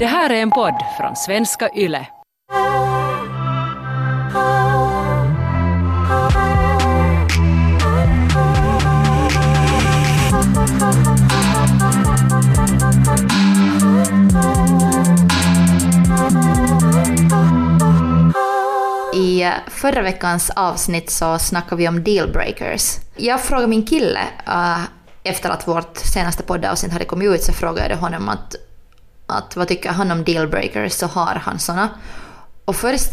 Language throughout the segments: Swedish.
Det här är en podd från svenska YLE. I förra veckans avsnitt så snackade vi om dealbreakers. Jag frågade min kille, uh, efter att vårt senaste poddavsnitt hade kommit ut, så frågade jag honom att, att vad tycker han om dealbreakers, så har han såna. Och först,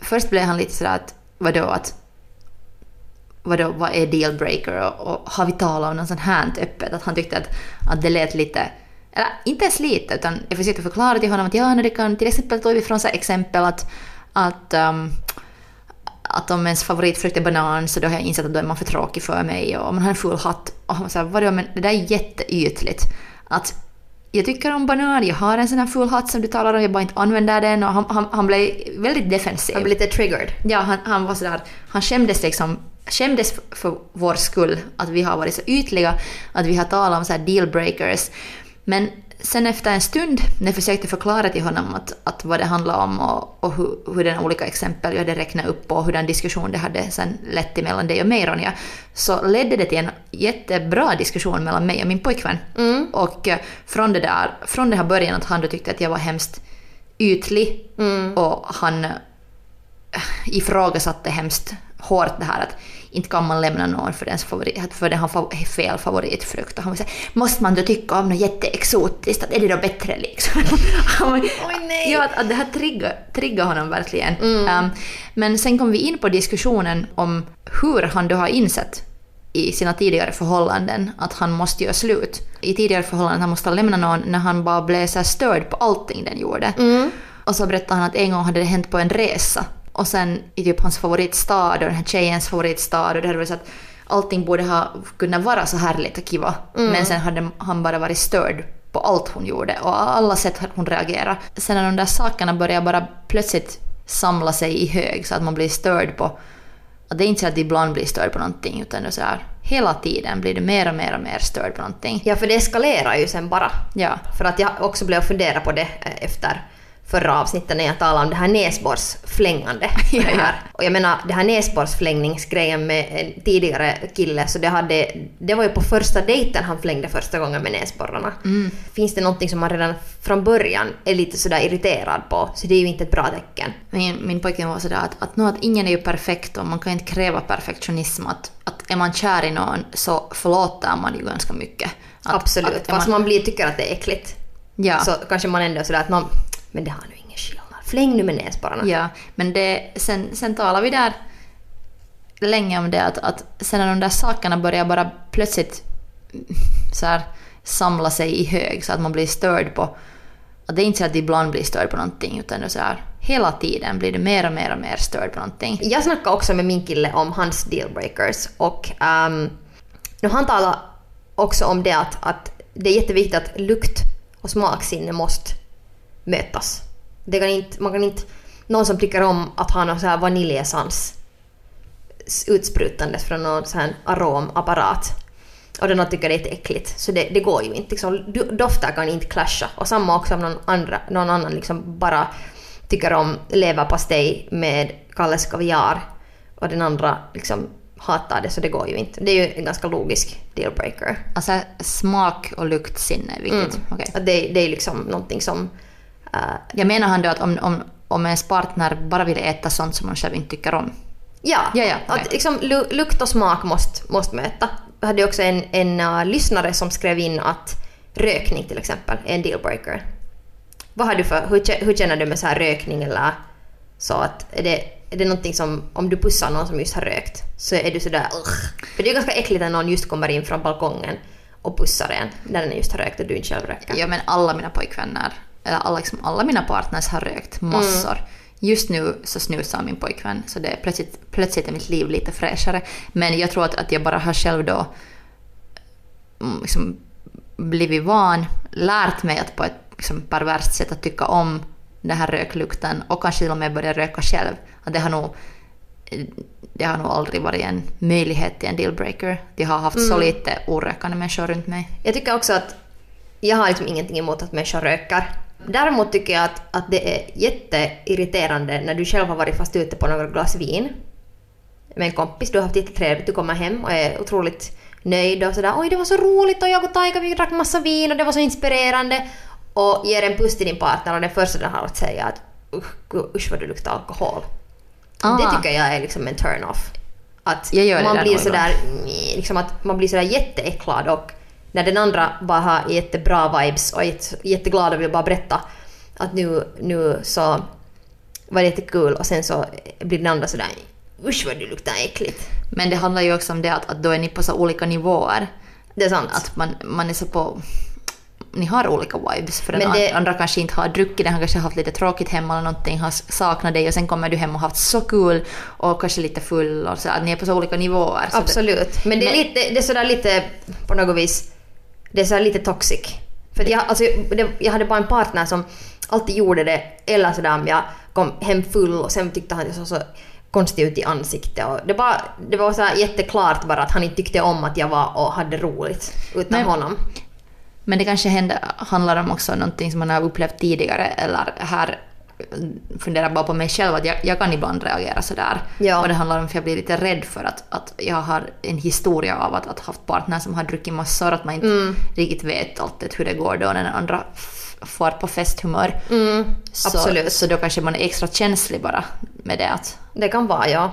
först blev han lite sådär att vadå, att vadå, vad är dealbreaker och, och har vi talat om något sånt här öppet? Att han tyckte att, att det lät lite eller inte ens lite, utan jag försökte förklara till honom att ja, när det kan, till exempel tog vi från så exempel att, att, um, att om ens favoritfrukt är banan så då har jag insett att då är man för tråkig för mig och om man har en full hatt och han sa vadå men det där är jätteytligt. Att jag tycker om banan, jag har en sån här full hatt som du talar om, jag bara inte använder den och han, han, han blev väldigt defensiv. Han blev lite triggered. Ja, han, han var sådär, han skämdes liksom skämdes för vår skull att vi har varit så ytliga, att vi har talat om så här dealbreakers. Men sen efter en stund när jag försökte förklara till honom att, att vad det handlar om och, och hur, hur den olika exempel jag hade räknat upp och hur den diskussion det hade sen lett till mellan dig och mig Ronja, så ledde det till en jättebra diskussion mellan mig och min pojkvän. Mm. Och eh, från det, där, från det här början att han då tyckte att jag var hemskt ytlig Mm. och han eh, ifrågasatte hemskt hårt det här att inte kan man lämna någon för, dens favorit, för den har fel favoritfrukt. Och han var så här, måste man då tycka om något jätteexotiskt, att är det då bättre liksom? Oj, nej. Ja, att, att det här triggar, triggar honom verkligen. Mm. Um, men sen kom vi in på diskussionen om hur han då har insett i sina tidigare förhållanden att han måste göra slut. I tidigare förhållanden han måste lämna någon när han bara blev så störd på allting den gjorde. Mm. Och så berättade han att en gång hade det hänt på en resa. Och sen i typ hans favoritstad och den här tjejens favoritstad och det hade varit så att allting borde ha kunnat vara så härligt och kiva. Men sen hade han bara varit störd på allt hon gjorde och alla sätt hon reagerade. Sen när de där sakerna börjar bara plötsligt samla sig i hög så att man blir störd på att det är inte så att ibland blir störd på någonting utan det är så här, hela tiden blir det mer och mer och mer störd på någonting. Ja, för det eskalerar ju sen bara. Ja. För att jag också blev fundera på det eh, efter förra avsnittet när jag talade om det här näsborrsflängande. Ja. Och jag menar, det här näsborrsflängningsgrejen med en tidigare kille, så det, hade, det var ju på första dejten han flängde första gången med näsborrarna. Mm. Finns det någonting som man redan från början är lite sådär irriterad på, så det är ju inte ett bra tecken. Min, min pojke var sådär att, att, att ingen är ju perfekt och man kan inte kräva perfektionism. Att, att är man kär i någon så förlåter man ju ganska mycket. Att, Absolut, att fast man, man blir, tycker att det är äckligt. ja, Så kanske man ändå är sådär att någon, men det har nu ingen skillnad. Fläng nu med näsborrarna. ja, men det, sen, sen talar vi där länge om det att, att sen när de där sakerna börjar bara plötsligt så här, samla sig i hög så att man blir störd på att det är inte så att ibland blir störd på någonting utan så här, hela tiden blir det mer och mer och mer störd på någonting. Jag snackade också med min kille om hans dealbreakers och um, nu han talar också om det att, att det är jätteviktigt att lukt och smaksinne måste mötas. Det kan inte, man kan inte, någon som tycker om att ha någon så här vaniljessens utsprutandes från någon sån här aromapparat och den tycker det är äckligt. Så det, det går ju inte. Liksom, dofter kan inte clasha. Och samma också om någon, andra, någon annan liksom bara tycker om leverpastej med Kalles kaviar och den andra liksom hatar det så det går ju inte. Det är ju en ganska logisk dealbreaker. Alltså smak och luktsinne är viktigt. Mm. Att det, det är liksom någonting som... äh, Jag menar han då att om, om, om ens partner bara vill äta sånt som man själv inte tycker om. Ja, Ja, ja, att liksom, lu- lukt och smak måste, måste möta. Jag hade också en, en uh, lyssnare som skrev in att rökning till exempel är en dealbreaker. Vad har du för, hur, hur känner du med så här rökning eller så att är det, är det någonting som om du pussar någon som just har rökt så är du sådär Ugh. För det är ganska äckligt när någon just kommer in från balkongen och pussar en när den just har rökt och du inte själv röker. Ja men alla mina pojkvänner, alla, liksom, alla mina partners har rökt massor. Just nu så snusar min pojkvän så det är plötsligt, plötsligt är mitt liv lite fräschare. Men jag tror att, att jag bara har själv då mm, liksom, blivit van, lärt mig att på ett liksom, perverst sätt att tycka om den här röklukten och kanske till och med börja röka själv. Att det har nog det har nog aldrig varit en möjlighet till en dealbreaker. De har haft så lite orökande människor runt mig. Jag tycker också att jag har liksom ingenting emot att människor röker. Däremot tycker jag att, att det är jätteirriterande när du själv har varit fast ute på några glas vin med en kompis, du har haft jättetrevligt, du kommer hem och är otroligt nöjd och sådär oj det var så roligt och jag och Taika vi drack massa vin och det var så inspirerande och ger en puss till din partner och det första den har att säga att usch, vad du luktar alkohol. Ah. Det tycker jag är liksom en turn-off. Att man blir sådär, liksom att man blir sådär jätteäcklad och när den andra bara har jättebra vibes och är jätte- jätteglad och vill bara berätta att nu, nu så var det jättekul och sen så blir den andra sådär usch vad du luktar äckligt. Men det handlar ju också om det att, att då är ni på så olika nivåer. Det är sant. Att man, man är så på... Ni har olika vibes. För den det- andra kanske inte har druckit, den har kanske haft lite tråkigt hemma eller någonting, har saknat dig och sen kommer du hem och haft så kul och kanske lite full och så. Att ni är på så olika nivåer. Så det- Absolut. Men det är, lite, det är sådär lite, på något vis, det är sådär lite toxic. För jag, alltså, det, jag hade bara en partner som alltid gjorde det, eller sådär om jag kom hem full och sen tyckte han att jag såg så konstig ut i ansiktet. Och det, bara, det var så jätteklart bara att han inte tyckte om att jag var och hade roligt utan Men- honom. Men det kanske händer, handlar om också någonting som man har upplevt tidigare eller här funderar bara på mig själv att jag, jag kan ibland reagera sådär. Ja. Och det handlar om att jag blir lite rädd för att, att jag har en historia av att, att haft partner som har druckit massor, att man inte Mm. riktigt vet alltid hur det går då när den andra f- far på festhumör. Mm, Så, absolut. så då kanske man är extra känslig bara med det att Det kan vara, ja.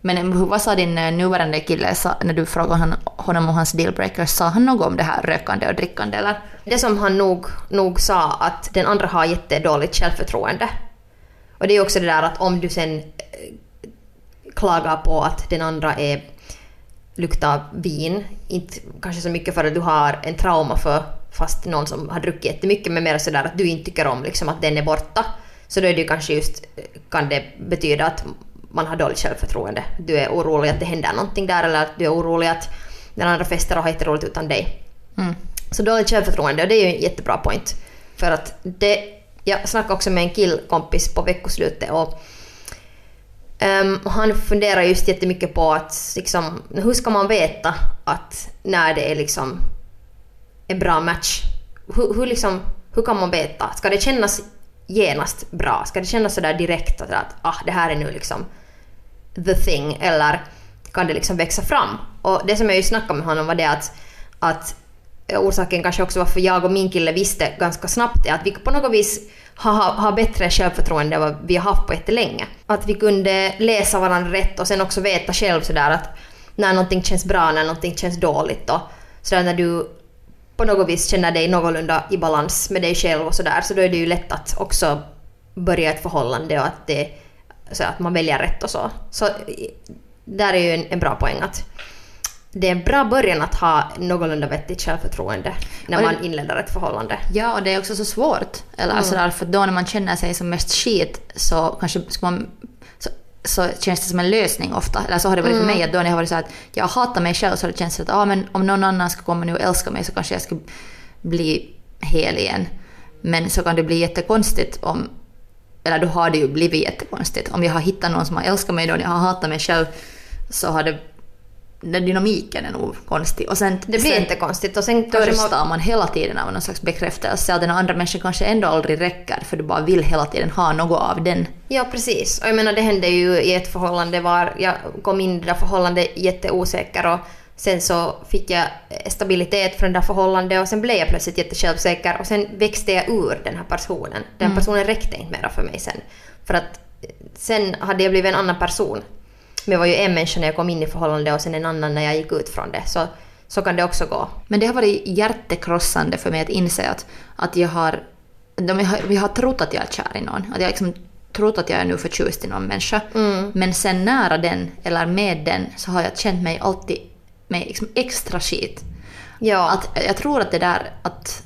men vad sa din eh, nuvarande kille när du frågade honom om hans dealbreakers? Sa han något om det här rökande och drickande eller? Det som han nog, nog sa att den andra har jättedåligt självförtroende. Och det är också det där att om du sen eh, klagar på att den andra är luktar vin, inte kanske så mycket för att du har en trauma för fast någon som har druckit jättemycket men mer sådär att du inte tycker om liksom att den är borta. Så då är det kanske just, kan det betyda att man har dåligt självförtroende. Du är orolig att det händer någonting där eller att du är orolig att den andra fester och har jätteroligt utan dig. Mm. Så dåligt självförtroende och det är ju en jättebra point. För att det, jag snackade också med en killkompis på veckoslutet och, um, och han funderar just jättemycket på att liksom, hur ska man veta att när det är liksom en bra match? Hur, hur, liksom, hur kan man veta? Ska det kännas genast bra? Ska det kännas sådär direkt att, att ah, det här är nu liksom the thing eller kan det liksom växa fram? Och det som jag ju snackade med honom var det att, att orsaken kanske också varför jag och min kille visste ganska snabbt är att vi på något vis har, har, bättre självförtroende än vad vi har haft på jättelänge. Att vi kunde läsa varandra rätt och sen också veta själv sådär att när någonting känns bra, när någonting känns dåligt och sådär när du på något vis känner dig någorlunda i balans med dig själv och sådär så då är det ju lätt att också börja ett förhållande och att, det, så att man väljer rätt och så. Så där är ju en, en bra poäng att det är en bra början att ha någorlunda vettigt självförtroende när det- man inleder ett förhållande. Ja, och det är också så svårt. Eller Mm. sådär, för då när man känner sig som mest skit så kanske ska man... Så, så känns det som en lösning ofta. Eller så har det varit Mm. för mig att då när jag har varit så att jag hatar mig själv så har det känts att ah, men om någon annan ska komma nu och älska mig så kanske jag ska bli hel igen. Men så kan det bli jättekonstigt om... Eller då har det ju blivit jättekonstigt. Om jag har hittat någon som har älskat mig då när jag har hatat mig själv så har det... Den dynamiken är nog konstig. Och sen, Det blir sen, jättekonstigt och sen man... törstar man hela tiden av någon slags bekräftelse. Att den andra människan kanske ändå aldrig räcker för du bara vill hela tiden ha något av den. Ja, precis. Och jag menar, det hände ju i ett förhållande var jag kom in i det där förhållandet jätteosäker och sen så fick jag stabilitet från det där förhållandet och sen blev jag plötsligt jättesjälvsäker och sen växte jag ur den här personen. Den personen räckte inte mera för mig sen. För att sen hade jag blivit en annan person. Men jag var ju en människa när jag kom in i förhållandet och sen en annan när jag gick ut från det. Så, så kan det också gå. Men det har varit hjärtekrossande för mig att inse att, att jag har... Jag, har jag har trott att jag är kär i någon. Att jag liksom trott att jag är nu förtjust i någon människa. Men sen nära den, eller med den, så har jag känt mig alltid med liksom extra skit. Ja. Att, jag tror att det där att,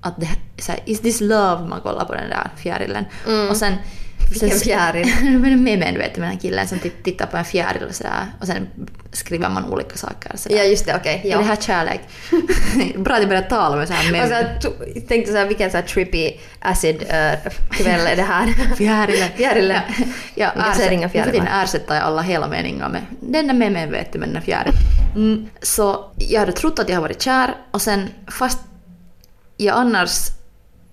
att det, så här, is this love man kollar på den där fjärilen. Och sen... Vilken fjäril? Men med mig, du vet, med den här killen som tittar på en fjäril och sådär. Och sen skriver man olika saker. Sådär. ja, just det, okej. Är ja. det här kärlek? Bra att jag börjar tala med så här Och så här, jag tänkte så här, vilken så här trippy acid uh, kväll är det här? fjärilen. Fjärilen. Ja, Vilka säger inga nu för tiden fjärilar? ersätter jag alla hela meningar med den där med mig vet du, med den fjärilen. Mm. Så jag hade trott att jag har varit kär och sen fast jag annars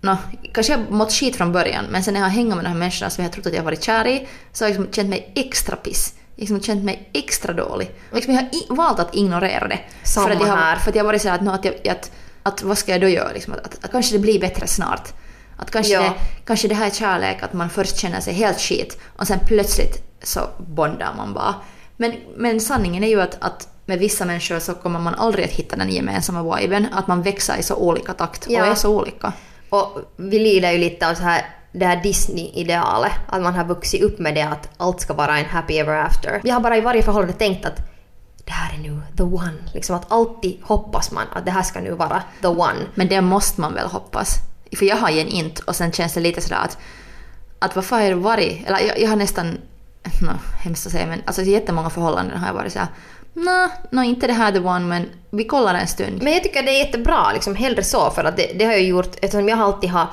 nå, kanske jag mått skit från början, men sen när jag har hängt med de här människorna som jag har trott att jag har varit kär i, så har jag liksom känt mig extra piss. Liksom känt mig extra dålig. Liksom jag har valt att ignorera det. Samma för att jag har, här. För att jag har varit så att, nå, att, jag, att, att vad ska jag då göra? Liksom, att, att, att kanske det blir bättre snart. Att kanske, Ja. det, kanske det här är kärlek, att man först känner sig helt skit och sen plötsligt så bondar man bara. Men, men sanningen är ju att, att med vissa människor så kommer man aldrig att hitta den gemensamma viben, att man växer i så olika takt och Ja. är så olika. Och vi lider ju lite av så här, det här Disney-idealet. Att man har vuxit upp med det att allt ska vara en happy ever after. Vi har bara i varje förhållande tänkt att det här är nu the one. Liksom att alltid hoppas man att det här ska nu vara the one. Men det måste man väl hoppas. För jag har gen inte och sen känns det lite sådär att, att varför har jag varit, eller jag, jag har nästan, no, hemskt att säga men alltså i jättemånga förhållanden har jag varit såhär, nå, no, inte det här the one men vi kollar en stund. Men jag tycker det är jättebra, liksom hellre så för att det, det har jag gjort eftersom jag alltid har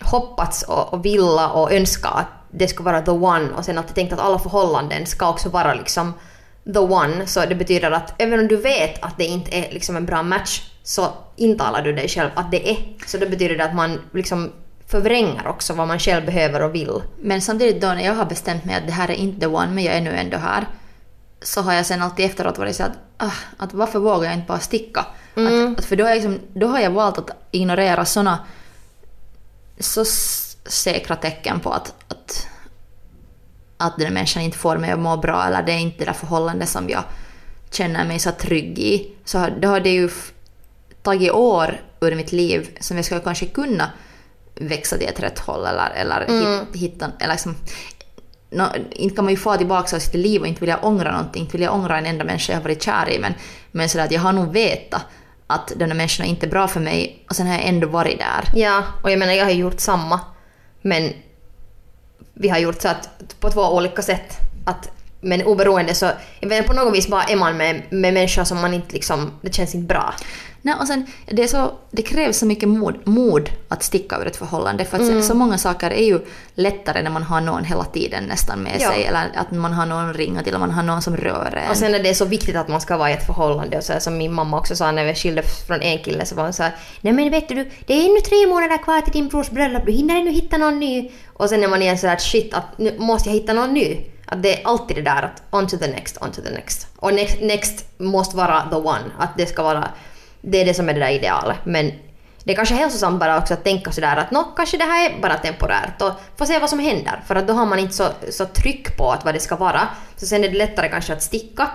hoppats och, och villa och önska att det ska vara the one och sen alltid tänkt att alla förhållanden ska också vara liksom the one så det betyder att även om du vet att det inte är liksom en bra match så intalar du dig själv att det är. Så det betyder det att man liksom förvränger också vad man själv behöver och vill. Men samtidigt då när jag har bestämt mig att det här är inte the one men jag är nu ändå här så har jag sen alltid efteråt varit så att, ah, att varför vågar jag inte bara sticka? Att, att för då, är liksom, då har jag valt att ignorera såna så säkra tecken på att, att, att den människan inte får mig att må bra eller det är inte det där förhållandet som jag känner mig så trygg i. Så då har det ju tagit år ur mitt liv som jag skulle kanske kunna växa till ett rätt håll eller, eller hit, hitta... Eller liksom, No, inte kan man ju få tillbaka sitt liv och inte vilja ångra någonting, inte vilja ångra en enda människa jag har varit kär i men, men sådär att jag har nog vetat att de här människorna inte är bra för mig och sen har jag ändå varit där. Ja, och jag menar jag har gjort samma. Men vi har gjort så att på två olika sätt. Att, men oberoende så, jag menar, på något vis bara är man med, med människor som man inte liksom, det känns inte bra. Nej, och sen, det, så, det krävs så mycket mod, mod att sticka ur ett förhållande för att Mm. så, så många saker är ju lättare när man har någon hela tiden nästan med Ja. sig eller att man har någon ringa till och man har någon som rör en. Och sen är det så viktigt att man ska vara i ett förhållande. Och så här, som min mamma också sa när vi skilde från en kille så var hon så här, Nej men vet du, det är ännu tre månader kvar till din brors bröllop, du hinner ännu hitta någon ny. Och sen är man igen sådär shit, att nu måste jag hitta någon ny. Att det är alltid det där att on to the next, on to the next. Och next, next måste vara the one. Att det ska vara, det är det som är det där idealet. Men det är kanske hälsosamt bara också att tänka sådär att nå, kanske det här är bara temporärt och få se vad som händer. För att då har man inte så, så tryck på att vad det ska vara. Så sen är det lättare kanske att sticka.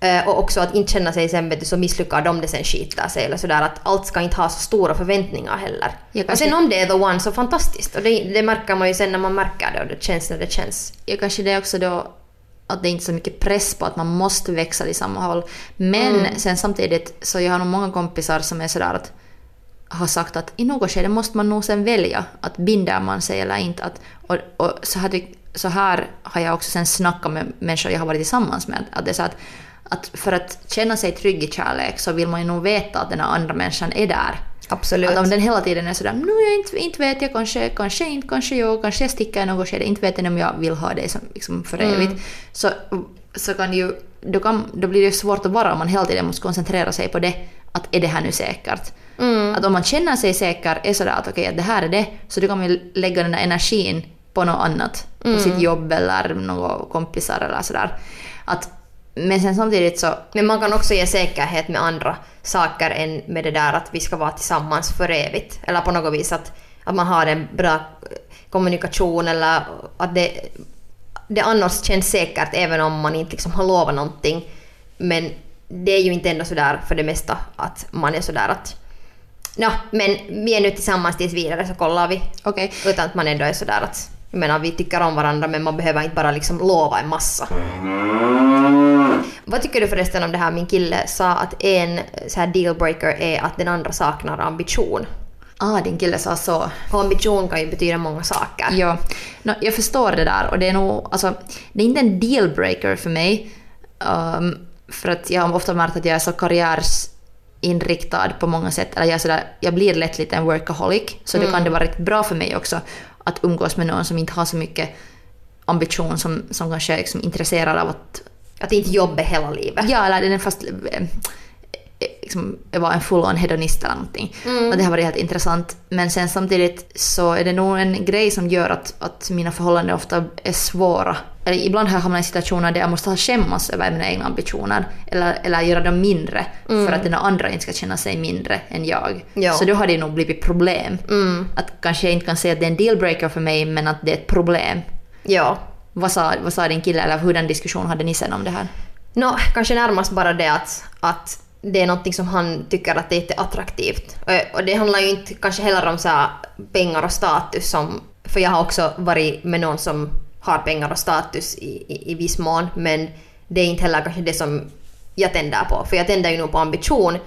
Eh, och också att inte känna sig sen vet du, så misslyckad om det sen skiter sig eller sådär att allt ska inte ha så stora förväntningar heller. Och sen om det är the one så fantastiskt och det, det märker man ju sen när man märker det och det känns när det känns. Ja, kanske det också då att det inte är så mycket press på att man måste växa i samma håll. Men Mm. sen samtidigt så jag har nog många kompisar som är sådär att har sagt att i något skede måste man nog sen välja att binder man sig eller inte. Att, och och så, hade, så här har jag också sen snackat med människor jag har varit tillsammans med. Att det är så att, att för att känna sig trygg i kärlek så vill man ju nog veta att den andra människan är där. Absolut. Att om den hela tiden är sådär, nu jag inte, inte vet jag, kanske, kanske inte, kanske jag, kanske jag sticker i något skede, inte vet jag om jag vill ha dig som, liksom för Mm. evigt. Så, så kan ju, då, kan, då blir det ju svårt att vara om man hela tiden måste koncentrera sig på det, att är det här nu säkert? Mm. Att om man känner sig säker, är sådär att okej, att det här är det, så då kan man ju lägga den där energin på något annat, på Mm. sitt jobb eller några kompisar eller sådär. Att, men sen samtidigt så, Men man kan också ge säkerhet med andra saker än med det där att vi ska vara tillsammans för evigt. Eller på något vis att, att man har en bra kommunikation eller att det, det annars känns säkert även om man inte liksom har lovat någonting. Men det är ju inte ändå sådär för det mesta att man är sådär att Nå, men vi är nu tillsammans tills vidare så kollar vi. okej, Utan att man ändå är sådär att jag menar vi tycker om varandra men man behöver inte bara liksom lova en massa. Vad tycker du förresten om det här min kille sa att en så här dealbreaker är att den andra saknar ambition. ah din kille sa så. Och ambition kan ju betyda många saker. Ja, no, jag förstår det där och det är nog, alltså, det är inte en dealbreaker för mig. Um, för att jag har ofta märkt att jag är så karriärsinriktad på många sätt. Eller jag, är sådär, jag blir lätt lite en workaholic, så det kan det vara rätt bra för mig också att umgås med någon som inte har så mycket ambition, som, som kanske är liksom intresserad av att Att inte jobba hela livet. Ja, eller den fast... Eh, liksom vara en full-on hedonist eller någonting. Och det har varit helt intressant. Men sen samtidigt så är det nog en grej som gör att, att mina förhållanden ofta är svåra. Eller ibland har jag hamnat i situationer där jag måste skämmas över mina egna ambitioner. Eller, eller göra dem mindre för att den andra inte ska känna sig mindre än jag. Ja. Så då har det nog blivit problem. Att kanske jag inte kan säga att det är en dealbreaker för mig men att det är ett problem. Ja. Vad sa, vad sa din kille eller hur den diskussion hade ni sen om det här? Nå, kanske närmast bara det att, att det är något som han tycker att det är jätteattraktivt. Och, och det handlar ju inte kanske heller om så här pengar och status som... För jag har också varit med någon som har pengar och status i, i, i viss mån, men det är inte heller kanske det som jag tänder på. För jag tänder ju nog på ambition.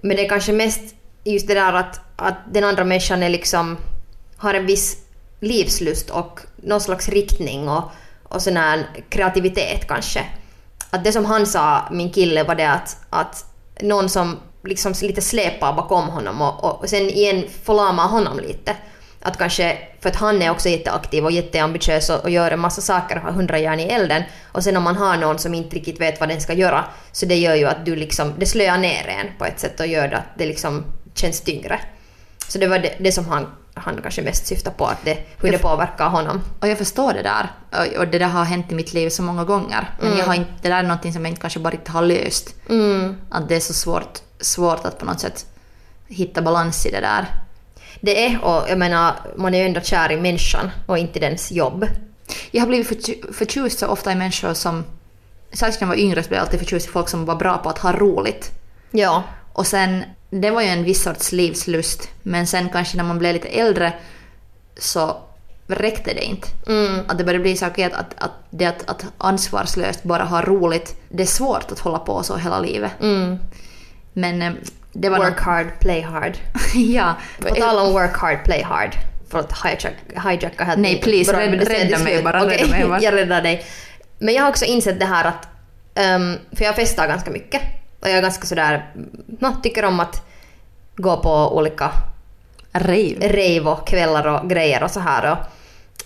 Men det är kanske mest just det där att, att den andra människan är liksom, har en viss livslust och någon slags riktning och, och sån här kreativitet kanske. Att det som han sa, min kille, var det att, att någon som liksom lite släpar bakom honom och, och sen igen förlamar honom lite. Att kanske, för att han är också jätteaktiv och jätteambitiös och, och gör en massa saker och har hundra järn i elden. Och sen om man har någon som inte riktigt vet vad den ska göra, så det gör ju att du liksom, det slöar ner en på ett sätt och gör att det liksom känns tyngre. Så det var det, det som han, han kanske mest syftar på, att det, hur det påverkar honom. Och jag förstår det där. Och- Och det där har hänt i mitt liv så många gånger. Men jag har inte, det där är någonting som jag inte kanske bara inte har löst. Att det är så svårt, svårt att på något sätt hitta balans i det där. Det är, och jag menar, man är ju ändå kär i människan och inte dens jobb. Jag har blivit förtju- förtjust så ofta i människor som... Särskilt när jag var yngre så blev jag alltid förtjust i folk som var bra på att ha roligt. Ja. Och sen, det var ju en viss sorts livslust. Men sen kanske när man blev lite äldre så räckte det inte. Att det började bli så att, att, att det att, att ansvarslöst bara ha roligt, det är svårt att hålla på så hela livet. Men eh, det var Work hard, play hard. ja. På tal om work hard, play hard. För att hijack, hijacka helt Nej, please, rädda- rädda till mig bara, Okej, rädda mig bara. jag räddar dig. Men jag har också insett det här att, ehm, för jag festar ganska mycket. Och jag är ganska sådär, no, tycker om att gå på olika Rave. rave och kvällar och grejer och så här. Och,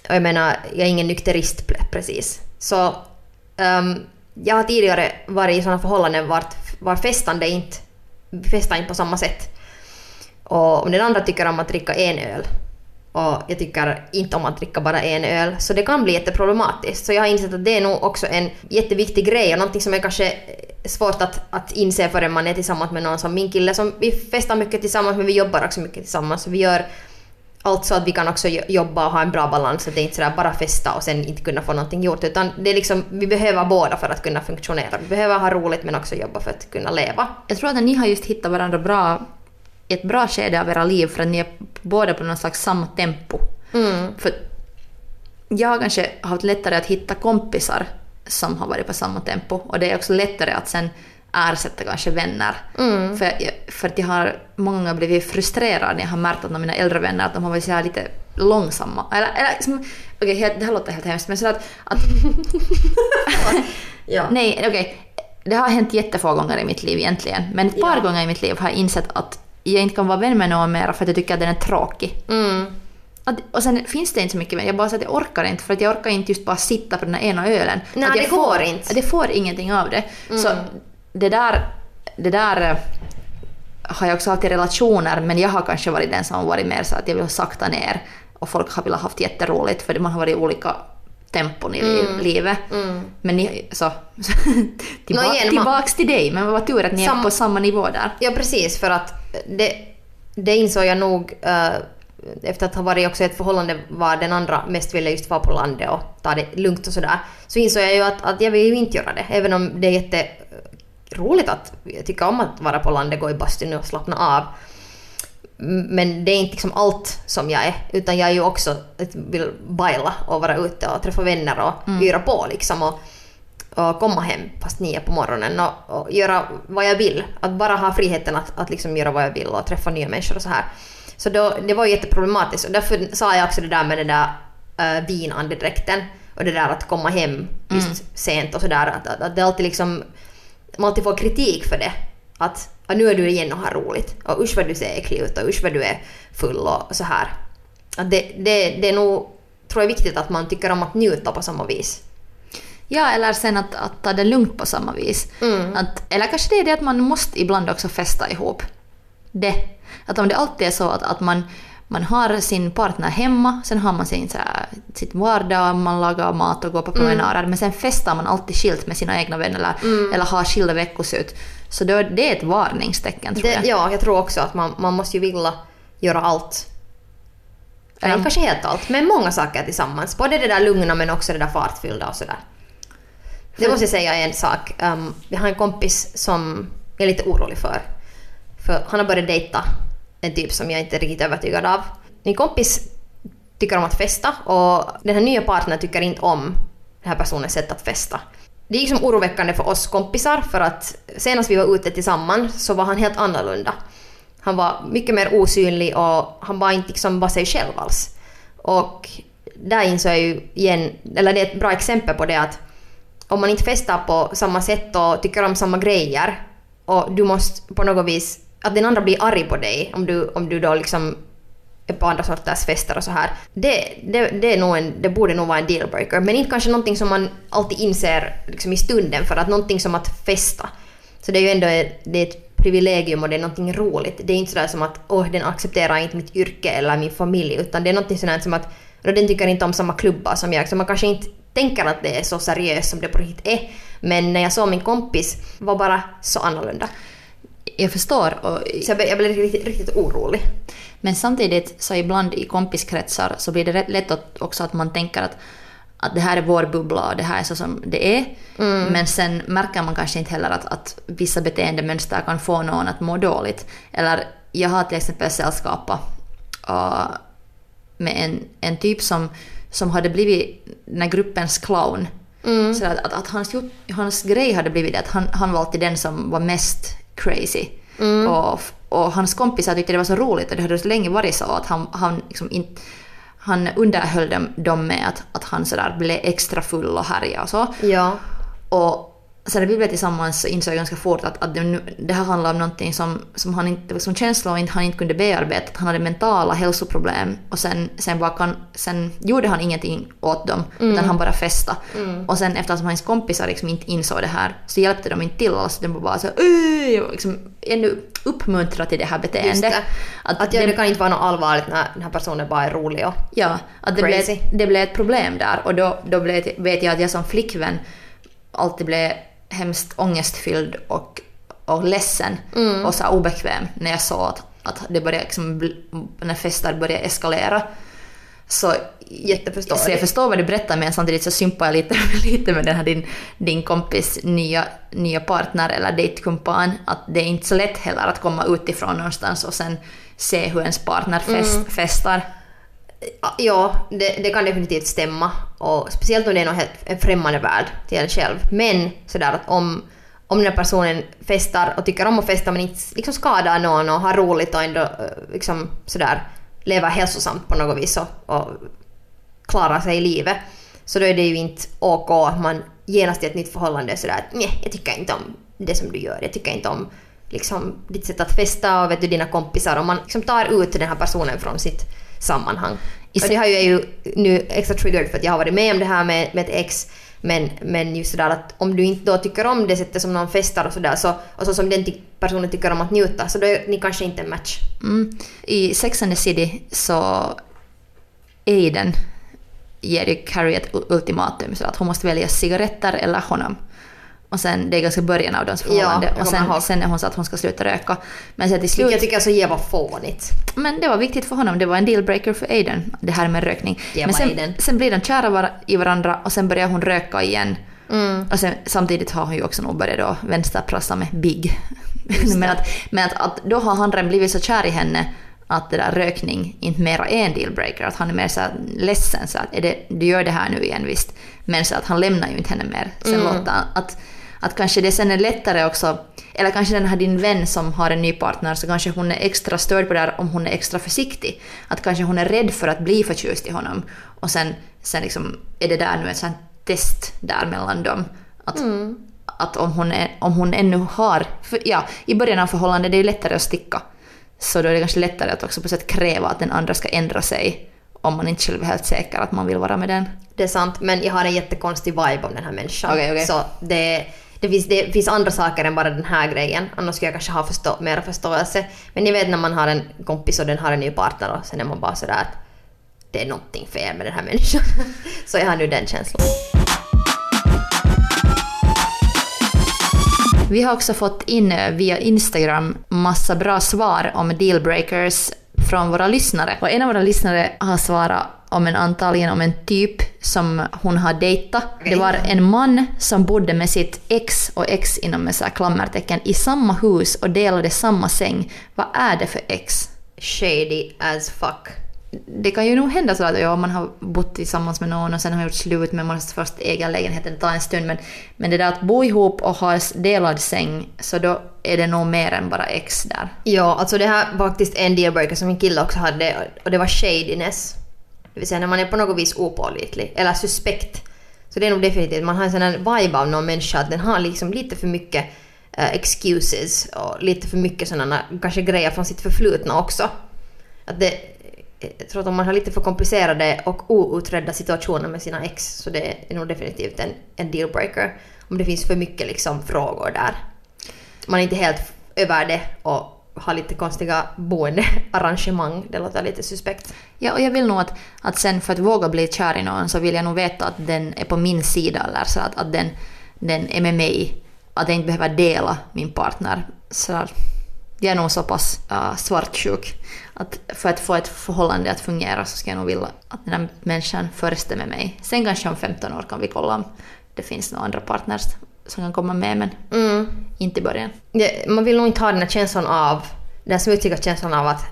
och jag menar, jag är ingen nykterist pre- precis. Så ehm, jag har tidigare varit i sådana förhållanden vart, var festande inte, festar inte på samma sätt. Och om den andra tycker om att dricka en öl och jag tycker inte om att dricka bara en öl, så det kan bli jätteproblematiskt. Så jag har insett att det är nog också en jätteviktig grej och någonting som är kanske svårt att, att inse förrän man är tillsammans med någon som min kille som vi festar mycket tillsammans men vi jobbar också mycket tillsammans. Vi gör allt så att vi kan också jo- jobba och ha en bra balans. Så det är inte sådär bara festa och sen inte kunna få någonting gjort. Utan det är liksom, vi behöver båda för att kunna funktionera. Vi behöver ha roligt men också jobba för att kunna leva. Jag tror att ni har just hittat varandra bra i ett bra skede av era liv för att ni är båda på någon slags samma tempo. För jag har kanske haft lättare att hitta kompisar som har varit på samma tempo och det är också lättare att sen ersätta kanske vänner. För, jag, för att jag har många gånger blivit frustrerad när jag har märkt att mina äldre vänner att de har varit så lite långsamma. Eller, eller liksom, okej, helt- det här låter helt hemskt men så att, att Ja. Nej, okej. Det har hänt jättefå gånger i mitt liv egentligen. Men ett par Ja. gånger i mitt liv har jag insett att jag inte kan vara vän med någon mer för att jag tycker att den är tråkig. Mm. Att, och sen finns det inte så mycket mer. Jag bara säger att jag orkar inte för att jag orkar inte just bara sitta på den här ena ölen. Nej, det får, går inte. att Jag får ingenting av det. Så det där, det där eh, har jag också haft i relationer men jag har kanske varit den som har varit mer så att jag vill sakta ner och folk har velat haft jätteroligt för man har varit i olika tempon i li- livet. Men ni, så, tillba- Nå, igen, tillbaks till dig, men vad tur att ni Sam- är på samma nivå där. Ja, precis. För att det, det insåg jag nog eh, efter att ha varit också i ett förhållande var den andra mest ville just vara på landet och ta det lugnt och sådär. Så insåg jag ju att, att jag vill ju inte göra det. Även om det är jätte roligt att tycker om att vara på landet, gå i bastun och slappna av. Men det är inte liksom allt som jag är. Utan jag är ju också vill baila och vara ute och träffa vänner och yra på liksom. Och, och komma hem fast nio på morgonen och, och göra vad jag vill. Att bara ha friheten att, att liksom göra vad jag vill och träffa nya människor och så här. Så då, det var jätteproblematiskt och därför sa jag också det där med den där uh, vinandedräkten och det där att komma hem just sent och sådär. Att, att, att det alltid liksom, man alltid får kritik för det. Att, nu är du igen och har roligt och usch vad du ser äcklig ut och usch vad du är full och så här. Att det, det, det är nog, tror jag, viktigt att man tycker om att njuta på samma vis. Ja, eller sen att, att ta det lugnt på samma vis. Att, eller kanske det är det att man måste ibland också festa ihop. Det. Att om det alltid är så att, att man, man har sin partner hemma, sen har man sin, så här, sitt vardag, man lagar mat och går på promenader, men sen festar man alltid skilt med sina egna vänner eller, eller har skilda veckoslut. Så då, det är ett varningstecken tror Det, jag. ja, jag tror också att man, man måste ju vilja göra allt. Eller Ja. kanske helt allt, men många saker tillsammans. Både det där lugna men också det där fartfyllda och sådär. Det måste jag säga är en sak. Um, jag har en kompis som jag är lite orolig för. För han har börjat dejta en typ som jag inte är riktigt övertygad av. Min kompis tycker om att festa och den här nya partnern tycker inte om den här personens sätt att festa. Det är liksom oroväckande för oss kompisar för att senast vi var ute tillsammans så var han helt annorlunda. Han var mycket mer osynlig och han var inte liksom bara sig själv alls. Och där insåg jag ju igen, eller det är ett bra exempel på det att om man inte festar på samma sätt och tycker om samma grejer och du måste på något vis, att den andra blir arg på dig om du, om du då liksom är på andra sorters fester och så här. Det, det, det, är nog en, det borde nog vara en dealbreaker. Men inte kanske någonting som man alltid inser liksom i stunden för att någonting som att festa. Så det är ju ändå ett, det är ett privilegium och det är någonting roligt. Det är inte sådär som att åh, den accepterar inte mitt yrke eller min familj utan det är någonting sådär som att och den tycker inte om samma klubbar som jag. Så man kanske inte tänker att det är så seriöst som det på riktigt är. Men när jag såg min kompis var bara så annorlunda. Jag förstår. Och, Så jag jag blev riktigt, riktigt orolig. Men samtidigt så ibland i kompiskretsar så blir det lätt att, också att man tänker att, att det här är vår bubbla och det här är så som det är. Men sen märker man kanske inte heller att, att vissa beteendemönster kan få någon att må dåligt. Eller jag har till exempel sällskapat uh, med en, en typ som, som hade blivit den här gruppens clown. Så att, att, att hans, hans grej hade blivit det att han, han var alltid den som var mest crazy. Och, och hans kompisar tyckte det var så roligt och det hade så länge varit så att han, han liksom inte han underhöll dem, dem med att, att han sådär blev extra full och härjade och så. Ja. Och sen när vi blev tillsammans så insåg jag ganska fort att, att det, det här handlar om någonting som, som han inte, som känslor inte, han inte kunde bearbeta. Att han hade mentala hälsoproblem och sen, sen, bara kan, sen gjorde han ingenting åt dem utan han bara festa. Och sen eftersom hans kompisar liksom inte insåg det här så hjälpte de inte till alls. De var bara så och liksom ännu uppmuntra till det här beteendet. det. Att, ja, det kan inte vara något allvarligt när den här personen bara är rolig och... Ja, att det blev, Crazy. det blev ett problem där och då, då blev, det- vet jag att jag som flickvän alltid blev hemskt ångestfylld och, och ledsen och så obekväm när jag såg att, att det började liksom, när fester började eskalera. Så, Jätteförståeligt. så jag förstår vad du berättar men samtidigt så sympar jag lite, lite med den här din, din kompis nya, nya partner eller dejtkumpan. Att det är inte så lätt heller att komma utifrån någonstans och sen se hur ens partner fest, festar. Ja, det, det kan definitivt stämma. Och speciellt om det är någon helt, en främmande värld till en själv. Men sådär att om, om den här personen festar och tycker om att festa men inte liksom skadar någon och har roligt och ändå eh, liksom sådär lever hälsosamt på något vis och, och klarar sig i livet. Så då är det ju inte OK att man genast i ett nytt förhållande är sådär att nej, jag tycker inte om det som du gör. Jag tycker inte om liksom, ditt sätt att festa och vet du, dina kompisar. Om man liksom tar ut den här personen från sitt sammanhang. Och det har ju jag ju nu extra triggered för att jag har varit med om det här med, med ett ex. Men, men just sådär att om du inte då tycker om det sättet som någon festar och sådär så, och så som den personen tycker om att njuta så då är ni kanske inte en match. Mm. I Sex and the City så Aiden ger ju Carrie ett ultimatum så att hon måste välja cigaretter eller honom. Och sen, det är ganska början av deras förhållande. jag och sen, sen är hon så att hon ska sluta röka. Men sen till slut... jag tycker är så jävla fånigt. Men det var viktigt för honom, det var en dealbreaker för Aiden, det här med rökning. Men var sen, Aiden. sen blir de kära var- i varandra och sen börjar hon röka igen. Mm. Och sen, samtidigt har hon ju också nog börjat då vänsterprassa med Big. men att, men att, att då har han redan blivit så kär i henne att det där rökning inte mera är en dealbreaker. Att han är mer så här ledsen så att är det, du gör det här nu igen visst. Men så att han lämnar ju inte henne mer. Sen Mm. låter han, att, att kanske det sen är lättare också, eller kanske den här din vän som har en ny partner så kanske hon är extra störd på det här om hon är extra försiktig. Att kanske hon är rädd för att bli förtjust i honom. Och sen, sen liksom är det där nu ett sånt test där mellan dem. Att, att om, hon är, om hon ännu har... För, ja, I början av förhållandet det är det lättare att sticka. Så då är det kanske lättare att också på sätt kräva att den andra ska ändra sig om man inte själv är helt säker att man vill vara med den. det är sant. Men jag har en jättekonstig vibe om den här människan. Okej, okej. Så det, det, finns, det finns andra saker än bara den här grejen. Annars skulle jag kanske ha förstå, mer förståelse. Men ni vet när man har en kompis och den har en ny partner och sen är man bara sådär att det är någonting fel med den här människan. Så jag har nu den känslan. Vi har också fått in eh, via Instagram massa bra svar om dealbreakers från våra lyssnare. Och en av våra lyssnare har svarat om en antagligen om en typ som hon har dejtat. Det var en man som bodde med sitt ex och ex inom med så här klammertecken i samma hus och delade samma säng. Vad är det för ex? Shady as fuck. Det kan ju nog hända så att ja, man har bott tillsammans med någon och sen har gjort slut men man måste först äga lägenheten, det tar en stund. Men, men det där att bo ihop och ha delad säng, så då är det nog mer än bara ex där. Ja, alltså det här var faktiskt en dealbreaker som min kille också hade och det var shadiness. Det vill säga när man är på något vis opålitlig eller suspekt. Så det är nog definitivt, man har en sån här vibe av någon människa att den har liksom lite för mycket uh, excuses och lite för mycket sådana kanske grejer från sitt förflutna också. Att det, jag tror att om man har lite för komplicerade och outredda situationer med sina ex så det är nog definitivt en, en dealbreaker. Om det finns för mycket liksom frågor där. Man är inte helt över det och ha lite konstiga boendearrangemang. Det låter lite suspekt. Ja, och jag vill nog att, att sen för att våga bli kär i någon så vill jag nog veta att den är på min sida eller så att, att den, den är med mig. Att jag inte behöver dela min partner. Så där, jag är nog så pass uh, svartsjuk att för att få ett förhållande att fungera så ska jag nog vilja att den här människan först är med mig. Sen kanske om 15 år kan vi kolla om det finns några andra partners som kan komma med men Mm. inte i början. Det, man vill nog inte ha den här känslan av, den här smutsiga känslan av att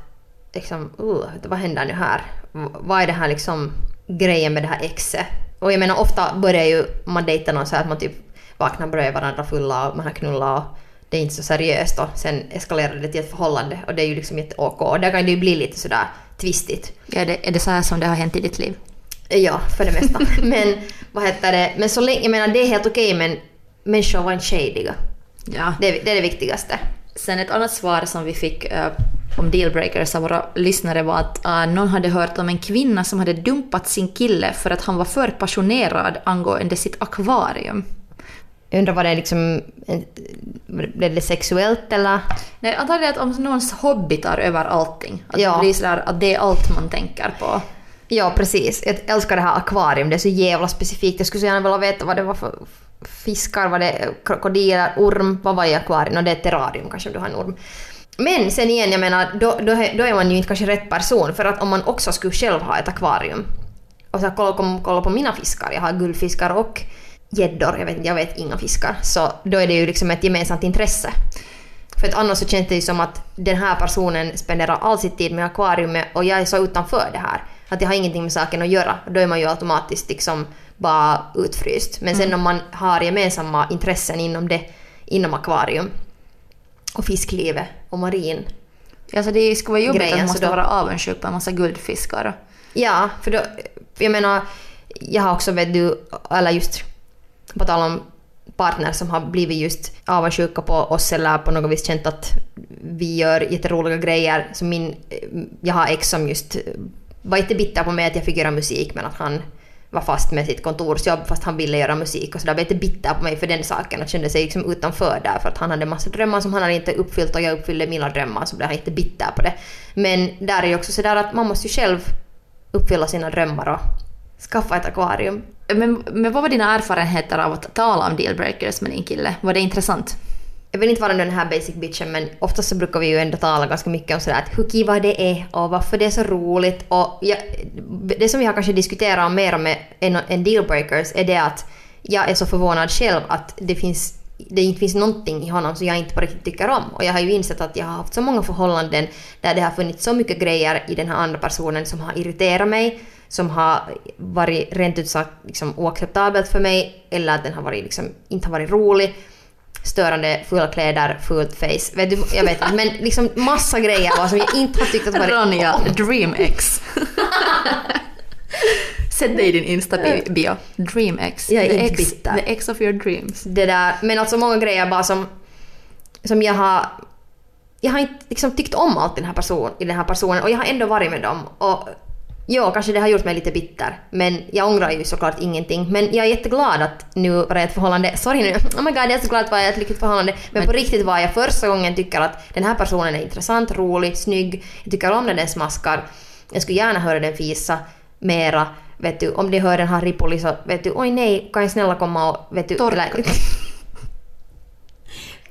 liksom, uh, vad händer nu här? V- Vad är det här liksom grejen med det här exet? Och jag menar ofta börjar ju man dejta någon så här att man typ vaknar bredvid varandra fulla och man har knullat och det är inte så seriöst och sen eskalerar det till ett förhållande och det är ju liksom jätte OK. Och där kan det ju bli lite sådär twistigt. Ja, det, är det så här som det har hänt i ditt liv? Ja, för det mesta. men vad heter det, men så länge, jag menar det är helt okej men människor var inte shadiga. Ja. Det, är- det är det viktigaste. Sen ett annat svar som vi fick eh, om dealbreakers av våra lyssnare var att eh, någon hade hört om en kvinna som hade dumpat sin kille för att han var för passionerad angående sitt akvarium. Jag undrar vad det liksom, en- blev det sexuellt eller? Nej, antagligen att om någons hobby tar över allting. Att Ja. det blir sådär att det är allt man tänker på. Ja precis, jag älskar det här akvarium, det är så jävla specifikt. Jag skulle så gärna vilja veta vad det var för fiskar, var det krokodiler, orm, vad var i akvarium? Och det är ett terrarium kanske om du har en orm. Men sen igen, jag menar, då, då, är- då är man ju inte kanske rätt person för att om man också skulle själv ha ett akvarium och så kolla, kolla på mina fiskar, jag har guldfiskar och gäddor, jag vet, jag vet inga fiskar, så då är det ju liksom ett gemensamt intresse. För att annars så känns det ju som att den här personen spenderar all sin tid med akvariumet och jag är så utanför det här. Att jag har ingenting med saken att göra. Då är man ju automatiskt liksom bara utfryst. Men sen om man har gemensamma intressen inom det, inom akvarium och fisklivet och marin. Alltså det skulle vara jobbigt Grejen, att man så måste då- vara avundsjuk på en massa guldfiskar. Ja, för då, jag menar, jag har också vet du, eller just på tal om partner som har blivit just avundsjuka på oss eller på något vis känt att vi gör jätteroliga grejer. Så min, jag har ex som just var inte bitter på mig att jag fick göra musik men att han var fast med sitt kontorsjobb fast han ville göra musik och så där lite bitter på mig för den saken och kände sig liksom utanför där för att han hade massa drömmar som han hade inte uppfyllt och jag uppfyllde mina drömmar så blev han inte bitter på det. Men där är ju också sådär att man måste ju själv uppfylla sina drömmar och skaffa ett akvarium. Men, men vad var dina erfarenheter av att tala om dealbreakers med din kille? Var det intressant? Jag vill inte vara den här basic bitchen men oftast så brukar vi ju ändå tala ganska mycket om sådär att hur kiva det är och varför det är så roligt och jag, det som vi har kanske diskuterat mer med än, en dealbreakers är det att jag är så förvånad själv att det finns det inte finns någonting i honom som jag inte på riktigt tycker om. Och jag har ju insett att jag har haft så många förhållanden där det har funnits så mycket grejer i den här andra personen som har irriterat mig, som har varit rent ut sagt liksom oacceptabelt för mig, eller att den har varit liksom, inte har varit rolig störande, fulla kläder, fullt face. Vet du, jag vet inte, men liksom massa grejer bara som jag inte har tyckt att varit... Ronja, DreamX. Sätt dig i din Insta-bio. DreamX. Jag är the, ex, bitter. the ex of your dreams. Det där, men alltså många grejer bara som, som jag har... Jag har inte liksom tyckt om allt i den, här person, i den här personen och jag har ändå varit med dem. Och Jo, kanske det har gjort mig lite bitter. Men jag ångrar ju såklart ingenting. Men jag är jätteglad att nu var jag ett förhållande. Sorry nu, oh my god jag är så glad att vara ett lyckligt förhållande. Men, Men- på riktigt var jag första gången tycker att den här personen är intressant, rolig, snygg. Jag tycker om när den smaskar. Jag skulle gärna höra den fisa mera. Vet du, om de hör en Harry Poli så vet du, oj nej, kan jag snälla komma och vet du... Torka. eller-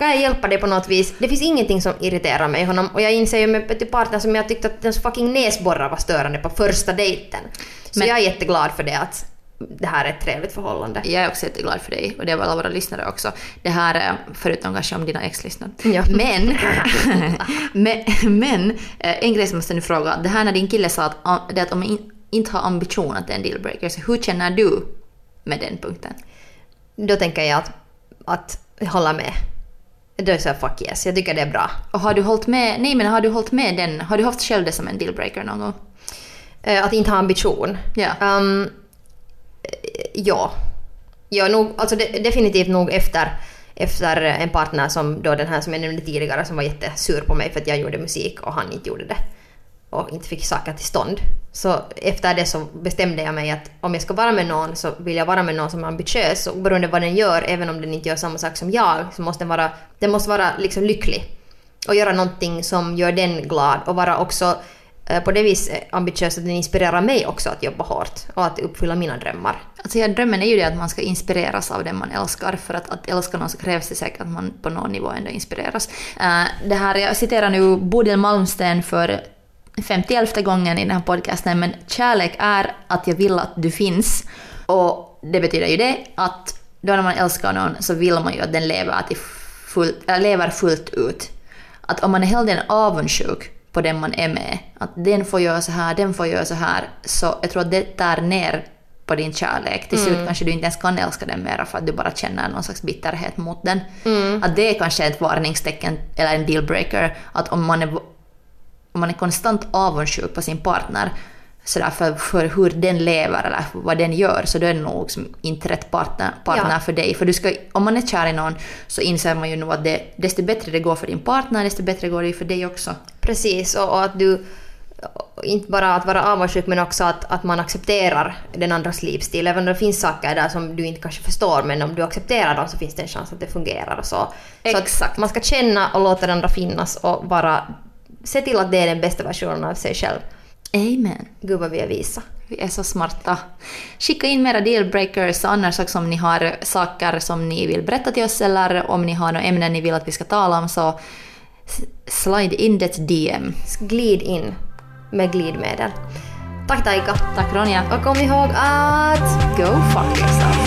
kan jag hjälpa dig på något vis? Det finns ingenting som irriterar mig i honom och jag inser ju med du, partner som jag tyckte att den fucking näsborrar var störande på första dejten. Så Men- jag är jätteglad för det att det här är ett trevligt förhållande. Jag är också jätteglad för dig och det är väl alla våra lyssnare också. Det här, är, förutom kanske om dina ex lyssnar. Ja. Men, men, men eh, en grej som jag måste nu fråga. Det här när din kille sa att, ah, det att om man in, inte har ambition att det är en dealbreaker, så hur känner du med den punkten? Då tänker jag att, att hålla med. Då är jag fuck yes, jag tycker det är bra. Och har du hållit med, nej men har du hållit med den, har du haft själv det som en dealbreaker någon gång? Eh, Att inte ha ambition. Ja. Um, ja. Ja, nog, alltså de, definitivt nog efter, efter en partner som då den här som jag nämnde tidigare som var jättesur på mig för att jag gjorde musik och han inte gjorde det. Och inte fick saker till stånd. Så efter det så bestämde jag mig att om jag ska vara med någon så vill jag vara med någon som är ambitiös och oberoende vad den gör, även om den inte gör samma sak som jag, så måste den vara, den måste vara liksom lycklig. Och göra någonting som gör den glad och vara också eh, på det viset eh, ambitiös att den inspirerar mig också att jobba hårt och att uppfylla mina drömmar. Alltså ja, drömmen är ju det att man ska inspireras av den man älskar. För att, att älska någon så krävs det säkert att man på någon nivå ändå inspireras. Uh, det här, jag citerar nu Bodil Malmsten för 51 gången i den här podcasten, men kärlek är att jag vill att du finns. Och det betyder ju det att då när man älskar någon så vill man ju att den lever, till fullt, äh, lever fullt ut. Att om man är hela tiden avundsjuk på den man är med, att den får göra så här, den får göra så här, så jag tror att det tär ner på din kärlek. Till slut kanske du inte ens kan älska den mera för att du bara känner någon slags bitterhet mot den. Att det är kanske ett varningstecken eller en dealbreaker. Att om man är, om man är konstant avundsjuk på sin partner så där för, för hur den lever eller vad den gör så då är det nog inte rätt partner, partner Ja. för dig. För du ska, om man är kär i någon så inser man ju nog att det, desto bättre det går för din partner desto bättre går det för dig också. Precis, och, och att du inte bara att vara avundsjuk men också att, att man accepterar den andras livsstil. Även om det finns saker där som du inte kanske förstår men om du accepterar dem så finns det en chans att det fungerar och så. Så att Exakt. man ska känna och låta den andra finnas och bara se till att det är den bästa versionen av sig själv. Amen. Gud vad vi är visa. Vi är så smarta. Skicka in mera dealbreakers annars också om ni har saker som ni vill berätta till oss eller om ni har några ämnen ni vill att vi ska tala om så slide in det DM. Glid in med glidmedel. Tack Taika. Tack Ronja. Och kom ihåg att... Go fuck yourself.